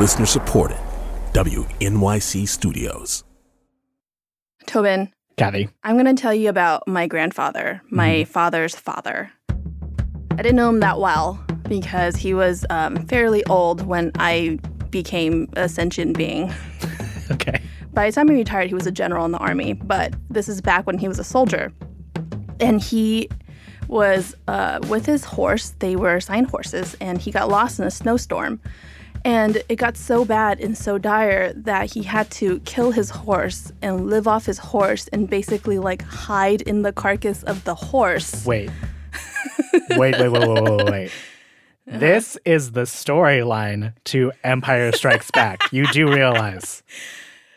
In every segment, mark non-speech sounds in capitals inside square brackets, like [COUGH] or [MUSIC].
Listener supported. WNYC Studios. Tobin, Kathy. I'm going to tell you about my grandfather, my father's father. I didn't know him that well because he was um, fairly old when I became a sentient being. [LAUGHS] Okay. By the time he retired, he was a general in the army, but this is back when he was a soldier. And he was uh, with his horse. They were assigned horses, and he got lost in a snowstorm. And it got so bad and so dire that he had to kill his horse and live off his horse and basically like hide in the carcass of the horse. Wait. wait, wait, wait, wait, wait, wait. [LAUGHS] This is the storyline to Empire Strikes Back. You do realize.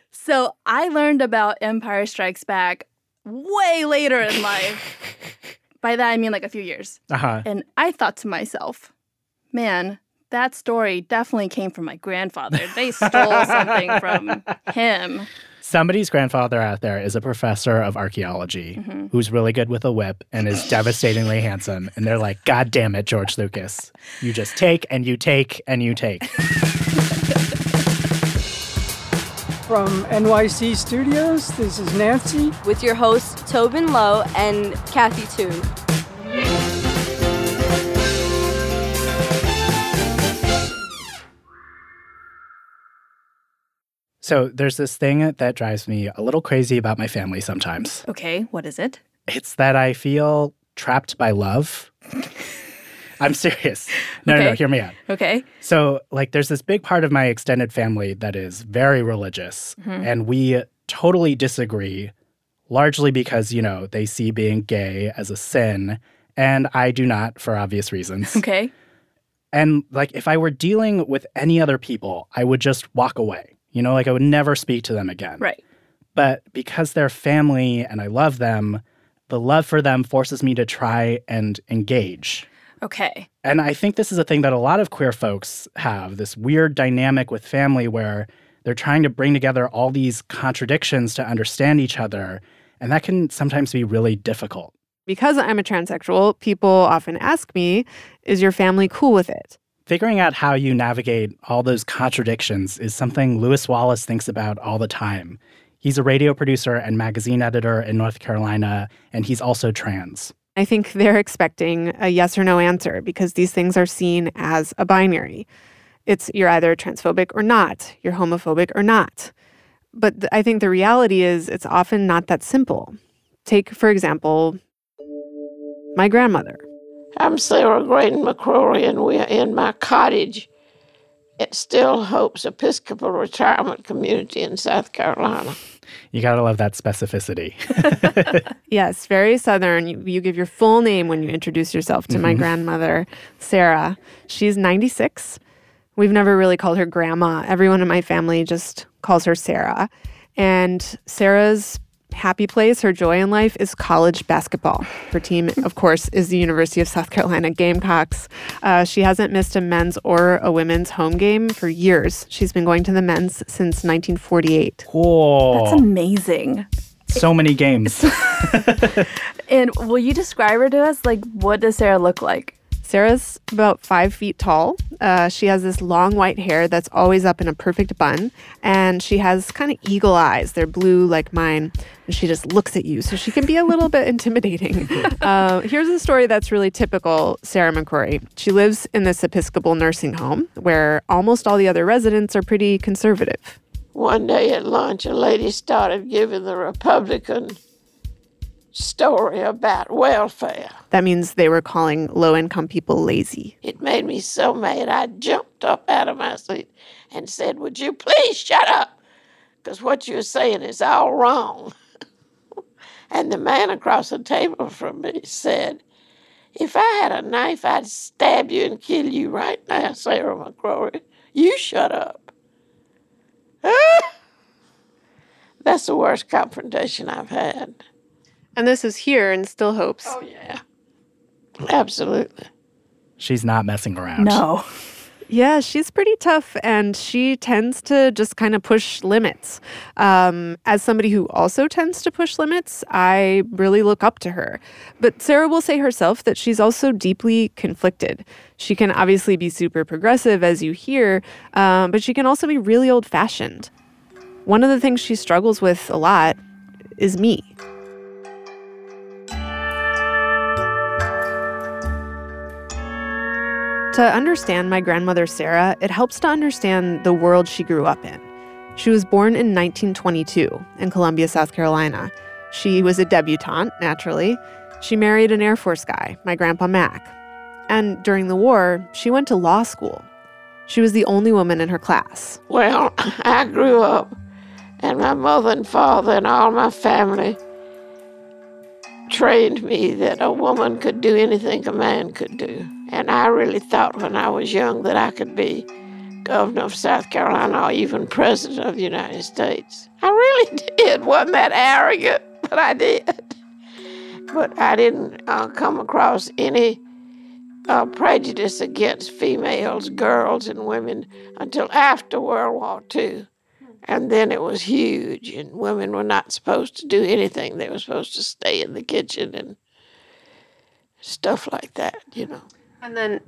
So I learned about Empire Strikes Back way later in life. [LAUGHS] By that I mean like a few years. Uh huh. And I thought to myself, man, that story definitely came from my grandfather. They stole something from [LAUGHS] him. Somebody's grandfather out there is a professor of archaeology mm-hmm. who's really good with a whip and is devastatingly handsome. And they're like, God damn it, George Lucas. You just take and you take and you take. [LAUGHS] From NYC Studios, this is Nancy. with your hosts Tobin Low and Kathy Tu. So there's this thing that drives me a little crazy about my family sometimes. Okay, what is it? It's that I feel trapped by love. [LAUGHS] I'm serious. No, no, no, hear me out. Okay. So, like, there's this big part of my extended family that is very religious, mm-hmm. and we totally disagree, largely because, you know, they see being gay as a sin, and I do not for obvious reasons. Okay. And, like, if I were dealing with any other people, I would just walk away. You know, like, I would never speak to them again. Right. But because they're family and I love them, the love for them forces me to try and engage. Okay. And I think this is a thing that a lot of queer folks have this weird dynamic with family where they're trying to bring together all these contradictions to understand each other. And that can sometimes be really difficult. Because I'm a transsexual, people often ask me, is your family cool with it? Figuring out how you navigate all those contradictions is something Lewis Wallace thinks about all the time. He's a radio producer and magazine editor in North Carolina, and he's also trans. I think they're expecting a yes or no answer because these things are seen as a binary. It's you're either transphobic or not, you're homophobic or not. But th- I think the reality is it's often not that simple. Take, for example, my grandmother. I'm Sarah Graydon McCrory, and we're in my cottage at Still Hopes Episcopal Retirement Community in South Carolina. You gotta love that specificity. [LAUGHS] Yes, very Southern. You, you give your full name when you introduce yourself to my mm-hmm. grandmother, Sarah. She's 96. We've never really called her grandma. Everyone in my family just calls her Sarah. And Sarah's happy place, her joy in life is college basketball. Her team, of course, is the University of South Carolina Gamecocks. Uh, she hasn't missed a men's or a women's home game for years. She's been going to the men's since 1948. Cool. That's amazing. so many games. [LAUGHS] And will you describe her to us? Like, what does Sarah look like? Sarah's about five feet tall. Uh, she has this long white hair that's always up in a perfect bun, and she has kind of eagle eyes. They're blue like mine, and she just looks at you, so she can be a little bit intimidating. [LAUGHS] Uh, here's a story that's really typical Sarah McCrory. She lives in this Episcopal nursing home where almost all the other residents are pretty conservative. One day at lunch, a lady started giving the Republican story about welfare. That means they were calling low income people lazy. It made me so mad, I jumped up out of my seat and said, Would you please shut up? Because what you're saying is all wrong. [LAUGHS] and the man across the table from me said, If I had a knife, I'd stab you and kill you right now, Sarah McCrory. You shut up. [LAUGHS] That's the worst confrontation I've had. And this is here and Still Hopes. Oh, yeah. Absolutely. She's not messing around. No. Yeah, she's pretty tough and she tends to just kind of push limits. Um, as somebody who also tends to push limits, I really look up to her. But Sarah will say herself that she's also deeply conflicted. She can obviously be super progressive, as you hear, um, but she can also be really old fashioned. One of the things she struggles with a lot is me. To understand my grandmother Sarah, it helps to understand the world she grew up in. She was born in 1922 in Columbia, South Carolina. She was a debutante, naturally. She married an Air Force guy, my grandpa Mac. And during the war, she went to law school. She was the only woman in her class. Well, I grew up, and my mother and father and all my family trained me that a woman could do anything a man could do. I really thought when I was young that I could be governor of South Carolina or even president of the United States. I really [LAUGHS] did. Wasn't that arrogant, [LAUGHS] but I did. But I didn't uh, come across any uh, prejudice against females, girls, and women until after World War II. And then it was huge, and women were not supposed to do anything. They were supposed to stay in the kitchen and stuff like that, you know. And then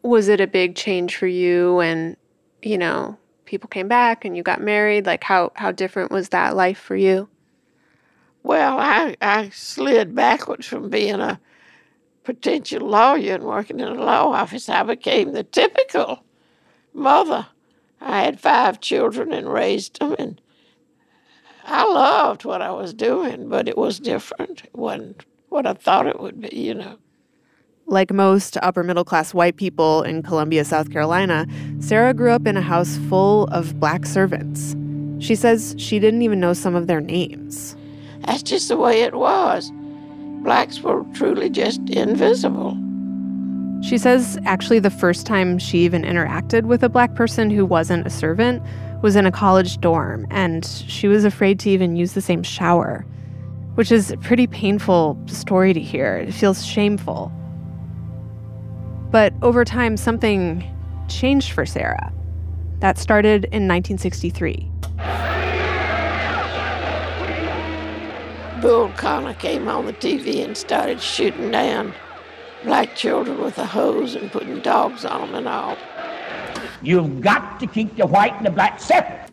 was it a big change for you when, you know, people came back and you got married? Like how how different was that life for you? Well, I, I slid backwards from being a potential lawyer and working in a law office. I became the typical mother. I had five children and raised them, and I loved what I was doing, but it was different. It wasn't what I thought it would be, you know. Like most upper middle class white people in Columbia, South Carolina, Sarah grew up in a house full of black servants. She says she didn't even know some of their names. That's just the way it was. Blacks were truly just invisible. She says actually the first time she even interacted with a black person who wasn't a servant was in a college dorm, and she was afraid to even use the same shower, which is a pretty painful story to hear. It feels shameful. But over time, something changed for Sarah. That started in 1963. Bull Connor came on the TV and started shooting down black children with a hose and putting dogs on them and all. You've got to keep the white and the black separate.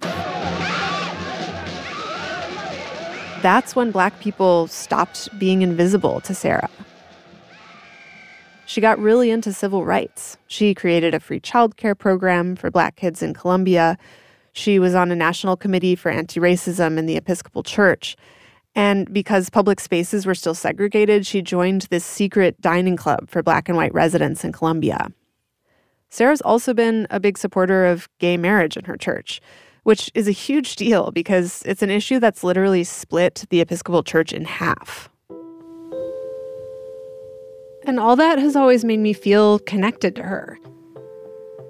That's when black people stopped being invisible to Sarah. She got really into civil rights. She created a free childcare program for black kids in Columbia. She was on a national committee for anti racism in the Episcopal Church. And because public spaces were still segregated, she joined this secret dining club for black and white residents in Columbia. Sarah's also been a big supporter of gay marriage in her church, which is a huge deal because it's an issue that's literally split the Episcopal Church in half. And all that has always made me feel connected to her.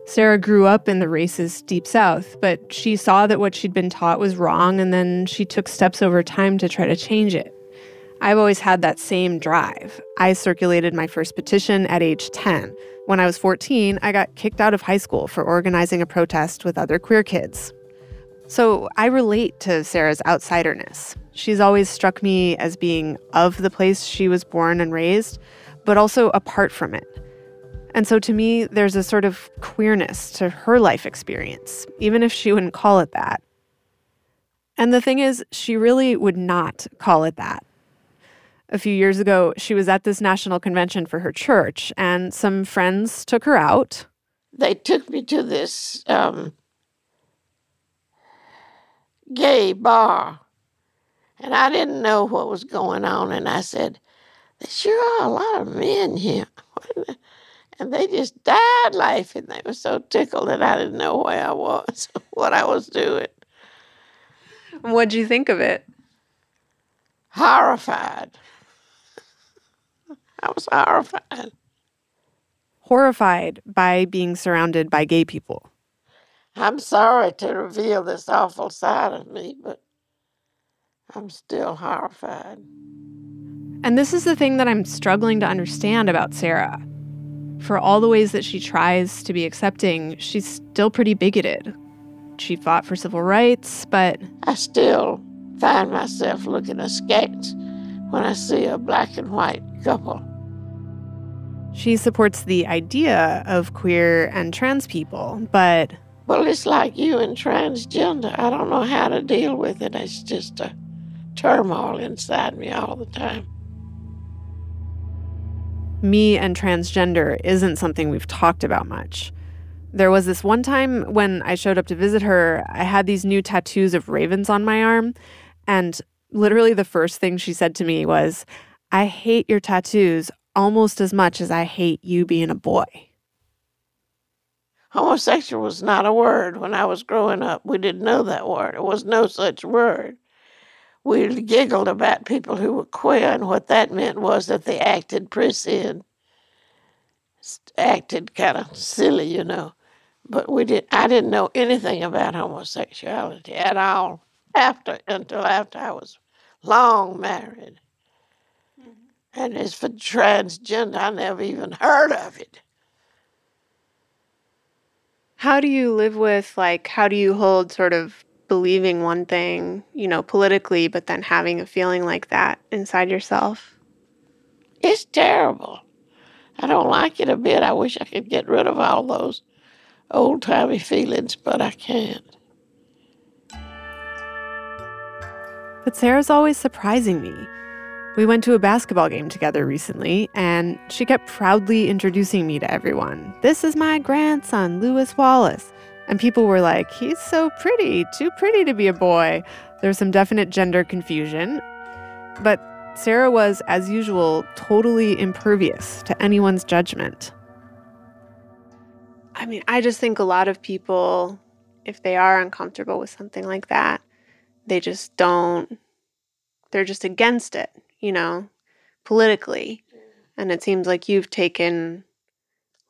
Sarah grew up in the racist Deep South, but she saw that what she'd been taught was wrong, and then she took steps over time to try to change it. I've always had that same drive. I circulated my first petition at age 10. When I was 14, I got kicked out of high school for organizing a protest with other queer kids. So I relate to Sarah's outsiderness. She's always struck me as being of the place she was born and raised, but also apart from it. And so to me, there's a sort of queerness to her life experience, even if she wouldn't call it that. And the thing is, she really would not call it that. A few years ago, she was at this national convention for her church, and some friends took her out. They took me to this um, gay bar, and I didn't know what was going on. And I said, There sure are a lot of men here. [LAUGHS] And they just died laughing. They were so tickled that I didn't know where I was, [LAUGHS] what I was doing. What'd you think of it? Horrified. [LAUGHS] I was horrified. Horrified by being surrounded by gay people. I'm sorry to reveal this awful side of me, but I'm still horrified. And this is the thing that I'm struggling to understand about Sarah. For all the ways that she tries to be accepting, she's still pretty bigoted. She fought for civil rights, but I still find myself looking askance when I see a black and white couple. she supports the idea of queer and trans people, but Well, it's like you and transgender. I don't know how to deal with it. It's just a turmoil inside me all the time. Me and transgender isn't something we've talked about much. There was this one time when I showed up to visit her, I had these new tattoos of ravens on my arm, and literally the first thing she said to me was, I hate your tattoos almost as much as I hate you being a boy. Homosexual was not a word when I was growing up. We didn't know that word. There was no such word. We giggled about people who were queer, and what that meant was that they acted prissy and acted kind of silly, you know. But we did. I didn't know anything about homosexuality at all after until after I was long married. Mm-hmm. And as for transgender, I never even heard of it. How do you live with, like, how do you hold sort of believing one thing, you know, politically, but then having a feeling like that inside yourself? It's terrible. I don't like it a bit. I wish I could get rid of all those old timey feelings, but I can't. But Sarah's always surprising me. We went to a basketball game together recently, and she kept proudly introducing me to everyone. This is my grandson, Lewis Wallace. And people were like, he's so pretty, too pretty to be a boy. There's some definite gender confusion. But Sarah was, as usual, totally impervious to anyone's judgment. I mean, I just think a lot of people, if they are uncomfortable with something like that, they just don't they're just against it you know politically and it seems like you've taken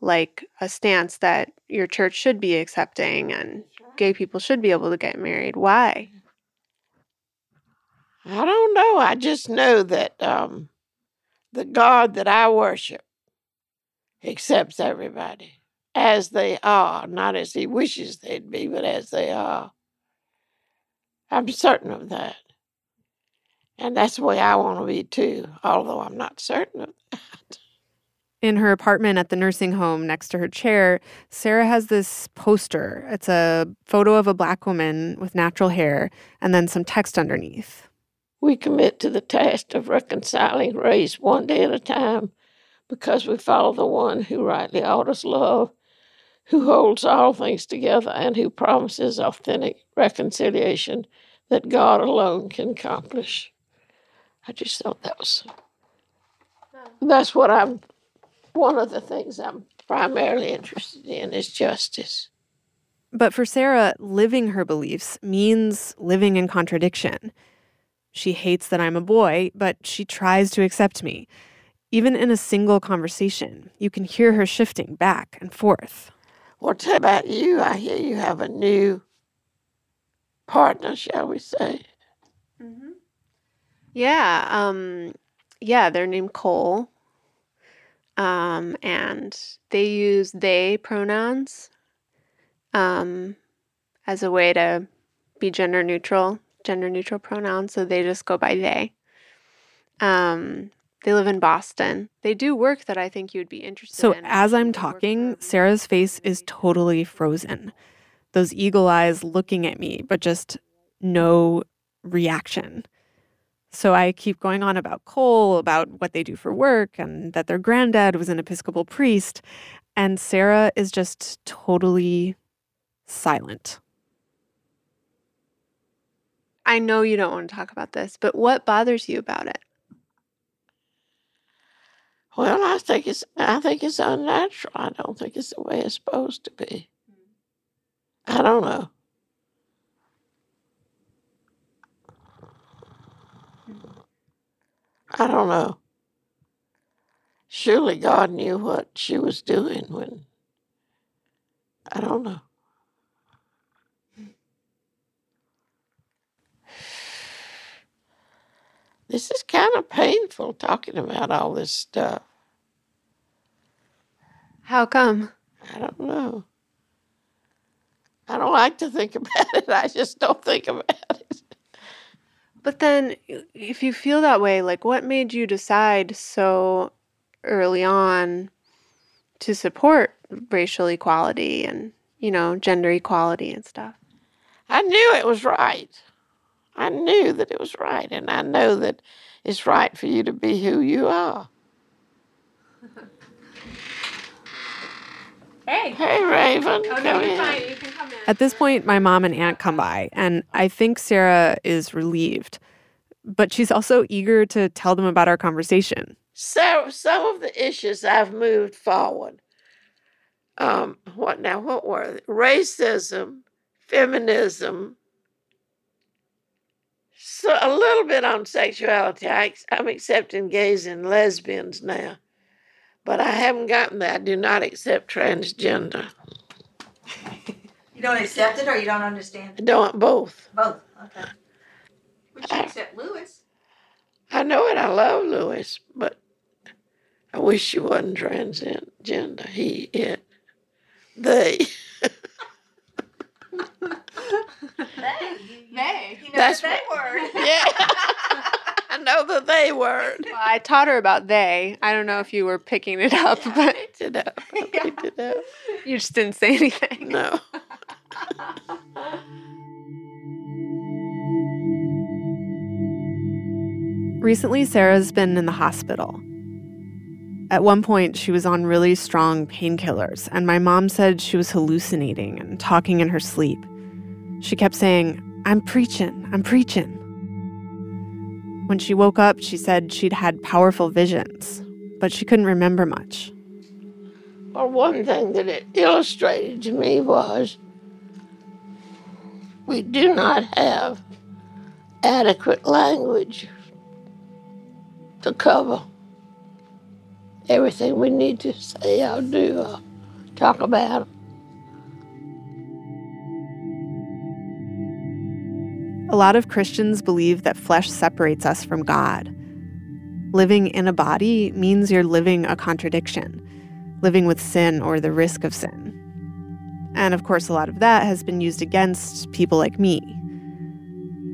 like a stance that your church should be accepting and gay people should be able to get married why I don't know. I just know that um, the God that I worship accepts everybody as they are, not as He wishes they'd be, but as they are. I'm certain of that. And that's the way I want to be too, although I'm not certain of [LAUGHS] that. In her apartment at the nursing home next to her chair sarah has this poster. It's a photo of a black woman with natural hair and then some text underneath. We commit to the task of reconciling race one day at a time because we follow the one who rightly ought us love, who holds all things together, and who promises authentic reconciliation that God alone can accomplish. I just thought that was that's what I'm one of the things I'm primarily interested in is justice. But for Sarah, living her beliefs means living in contradiction. She hates that I'm a boy, but she tries to accept me. Even in a single conversation, you can hear her shifting back and forth. Well, tell about you. I hear you have a new partner, shall we say? Mm-hmm. Yeah, um, yeah, they're named Cole. Um, and they use they pronouns um, as a way to be gender neutral, gender neutral pronouns. So they just go by they. Um, they live in Boston. They do work that I think you would be interested So in. So as I'm talking, Sarah's face is totally frozen. Those eagle eyes looking at me, but just no reaction. So I keep going on about Cole, about what they do for work, and that their granddad was an Episcopal priest. And Sarah is just totally silent. I know you don't want to talk about this, but what bothers you about it? Well, I think it's I think it's unnatural. I don't think it's the way it's supposed to be. Hmm. I don't know. I don't know. Surely God knew what she was doing when I don't know. This is kind of painful talking about all this stuff. How come? I don't know. I don't like to think [LAUGHS] about it. I just don't think about it. But then, if you feel that way, like what made you decide so early on to support racial equality and, you know, gender equality and stuff? I knew it was right. I knew that it was right, and I know that it's right for you to be who you are. Hey. Hey, Raven. Oh, come in. You can come in. At this point, my mom and aunt come by, and I think Sarah is relieved. But she's also eager to tell them about our conversation. So, some of the issues I've moved forward. Um, what now? What were they? Racism, feminism, so a little bit on sexuality. I, I'm accepting gays and lesbians now, but I haven't gotten that. I do not accept transgender. You don't accept it or you don't understand I don't both. Both. Okay. But you I- accept Lewis. I know it. I love Lewis, but I wish he wasn't transgender. He, it, they. [LAUGHS] They. They. You know That's the they word. [LAUGHS] Yeah. [LAUGHS] I know the they word. Well, I taught her about they. I don't know if you were picking it up, but Picked it up. I picked it up. you just didn't say anything. No. [LAUGHS] Recently, Sarah's been in the hospital. At one point, she was on really strong painkillers, and my mom said she was hallucinating and talking in her sleep. She kept saying, I'm preaching, I'm preaching. When she woke up, she said she'd had powerful visions, but she couldn't remember much. Well, one thing that it illustrated to me was we do not have adequate language to cover everything we need to say or do or talk about. A lot of Christians believe that flesh separates us from God. Living in a body means you're living a contradiction, living with sin or the risk of sin. And of course, a lot of that has been used against people like me.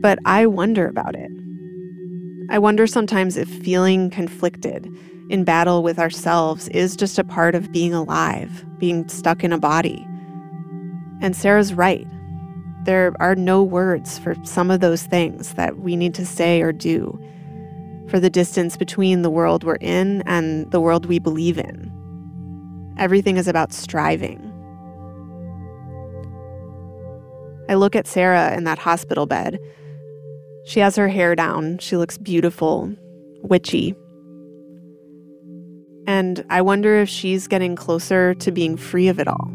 But I wonder about it. I wonder sometimes if feeling conflicted, in battle with ourselves, is just a part of being alive, being stuck in a body. And Sarah's right. There are no words for some of those things that we need to say or do, for the distance between the world we're in and the world we believe in. Everything is about striving. I look at Sarah in that hospital bed. She has her hair down. She looks beautiful, witchy. And I wonder if she's getting closer to being free of it all.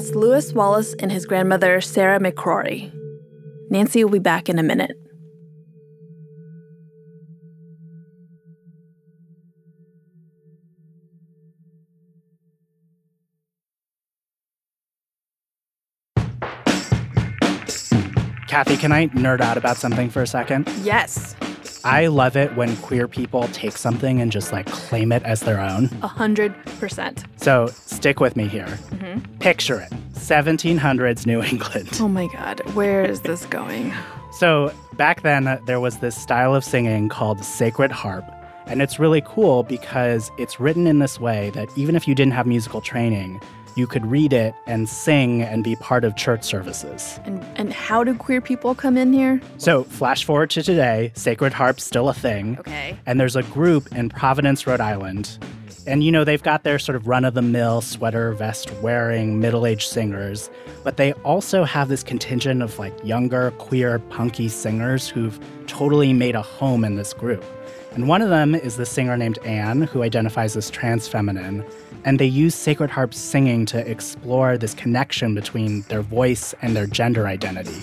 That's Lewis Wallace and his grandmother, Sarah McCrory. Nancy will be back in a minute. Kathy, can I nerd out about something for a second? Yes, I love it when queer people take something and just like claim it as their own. a hundred percent. So stick with me here. Picture it 1700s New England. Oh my god, where is this going? So back then, uh, there was this style of singing called sacred harp. And it's really cool because it's written in this way that even if you didn't have musical training, you could read it and sing and be part of church services. And and how do queer people come in here? So, flash forward to today, Sacred Harp's still a thing. Okay. And there's a group in Providence, Rhode Island. And you know, they've got their sort of run of the mill sweater vest wearing middle aged singers, but they also have this contingent of like younger, queer, punky singers who've totally made a home in this group. And one of them is the singer named Anne, who identifies as trans feminine. And they use Sacred Harp singing to explore this connection between their voice and their gender identity.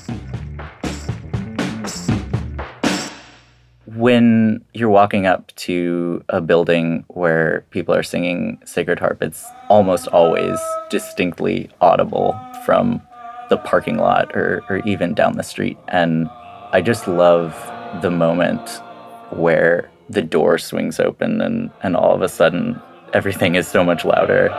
when you're walking up to a building where people are singing Sacred Harp, it's almost always distinctly audible from the parking lot or, or even down the street. And I just love the moment where the door swings open and, and all of a sudden everything is so much louder.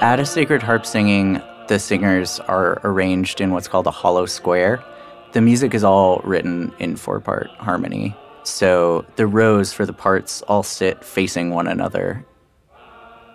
At a sacred harp singing, the singers are arranged in what's called a hollow square. The music is all written in four part harmony. So the rows for the parts all sit facing one another.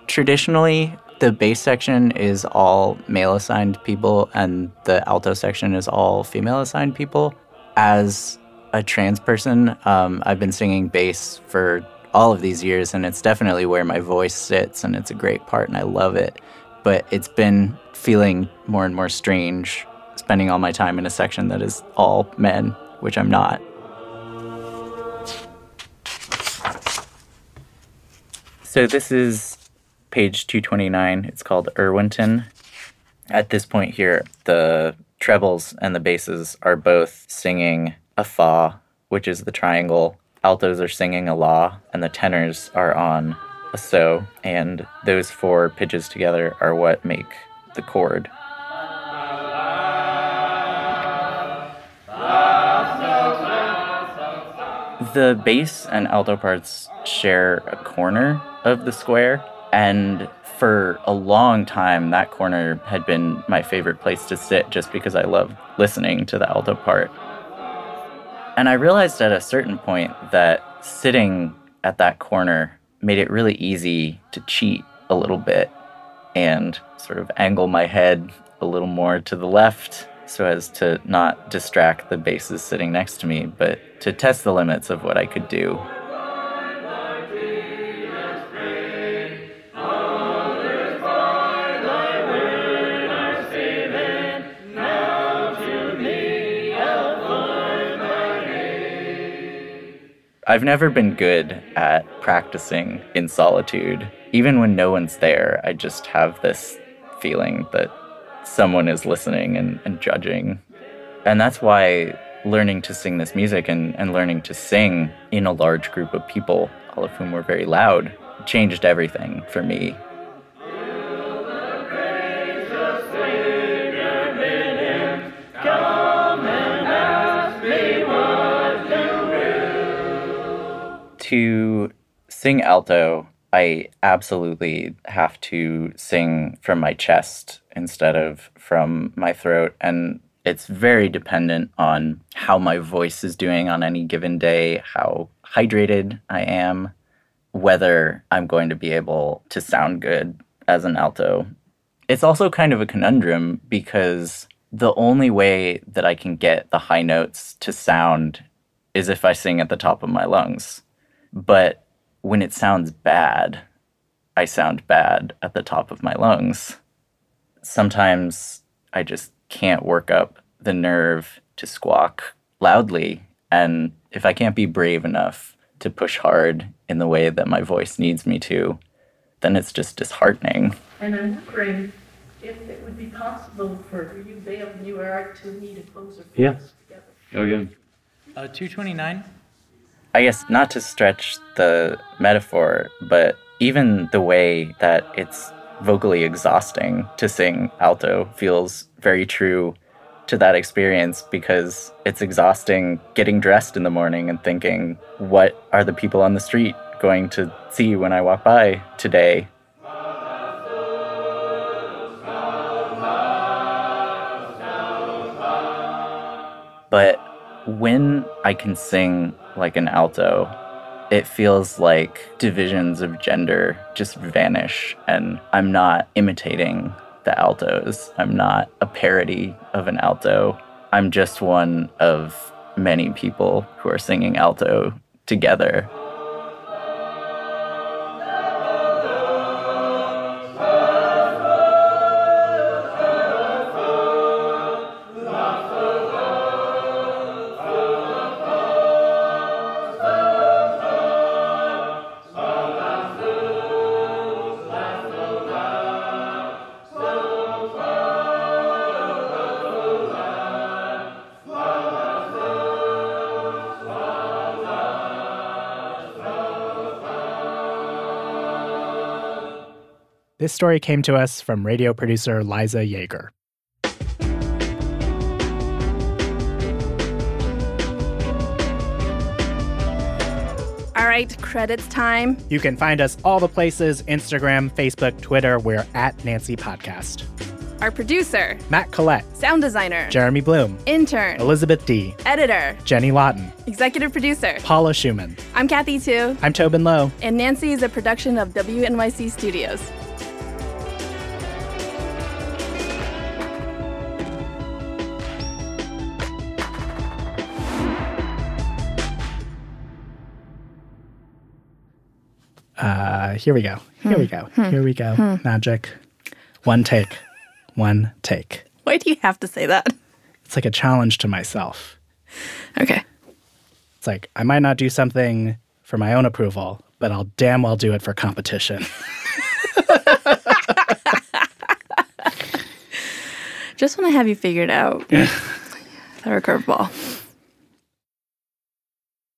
Traditionally, the bass section is all male assigned people and the alto section is all female assigned people. As a trans person, um, I've been singing bass for all of these years and it's definitely where my voice sits and it's a great part and I love it. But it's been feeling more and more strange spending all my time in a section that is all men, which I'm not. So this is page 229. It's called Irwinton. At this point here, the trebles and the basses are both singing a fa, which is the triangle. Altos are singing a la, and the tenors are on a so, and those four pitches together are what make the chord. The bass and alto parts share a corner of the square, and for a long time, that corner had been my favorite place to sit just because I love listening to the alto part. And I realized at a certain point that sitting at that corner made it really easy to cheat a little bit and sort of angle my head a little more to the left so as to not distract the basses sitting next to me, but to test the limits of what I could do. I've never been good at practicing in solitude. Even when no one's there, I just have this feeling that someone is listening and, and judging. And that's why learning to sing this music and, and learning to sing in a large group of people, all of whom were very loud, changed everything for me. To sing alto, I absolutely have to sing from my chest instead of from my throat. And it's very dependent on how my voice is doing on any given day, how hydrated I am, whether I'm going to be able to sound good as an alto. It's also kind of a conundrum because the only way that I can get the high notes to sound is if I sing at the top of my lungs. But when it sounds bad, I sound bad at the top of my lungs. Sometimes I just can't work up the nerve to squawk loudly. And if I can't be brave enough to push hard in the way that my voice needs me to, then it's just disheartening. And I'm wondering if it would be possible for you, Dale, and you, Eric, to meet a closer yeah. together. Oh, yeah. Uh, 229? I guess not to stretch the metaphor, but even the way that it's vocally exhausting to sing alto feels very true to that experience because it's exhausting getting dressed in the morning and thinking, what are the people on the street going to see when I walk by today? But when I can sing like an alto, it feels like divisions of gender just vanish, and I'm not imitating the altos. I'm not a parody of an alto. I'm just one of many people who are singing alto together. This story came to us from radio producer Liza Yeager. All right, credits time. You can find us all the places Instagram, Facebook, Twitter. We're at Nancy Podcast. Our producer, Matt Collette, sound designer, Jeremy Bloom, intern, Elizabeth D, editor, Jenny Lawton, executive producer, Paula Szuchman. I'm Kathy Tu, I'm Tobin Low. and Nancy is a production of WNYC Studios. Uh, here we go. Here we go. Hmm. Here we go. Hmm. Magic. One take. One take. Why do you have to say that? It's like a challenge to myself. Okay. It's like I might not do something for my own approval, but I'll damn well do it for competition. [LAUGHS] Just want to have you figured out. [LAUGHS] Throw a curveball.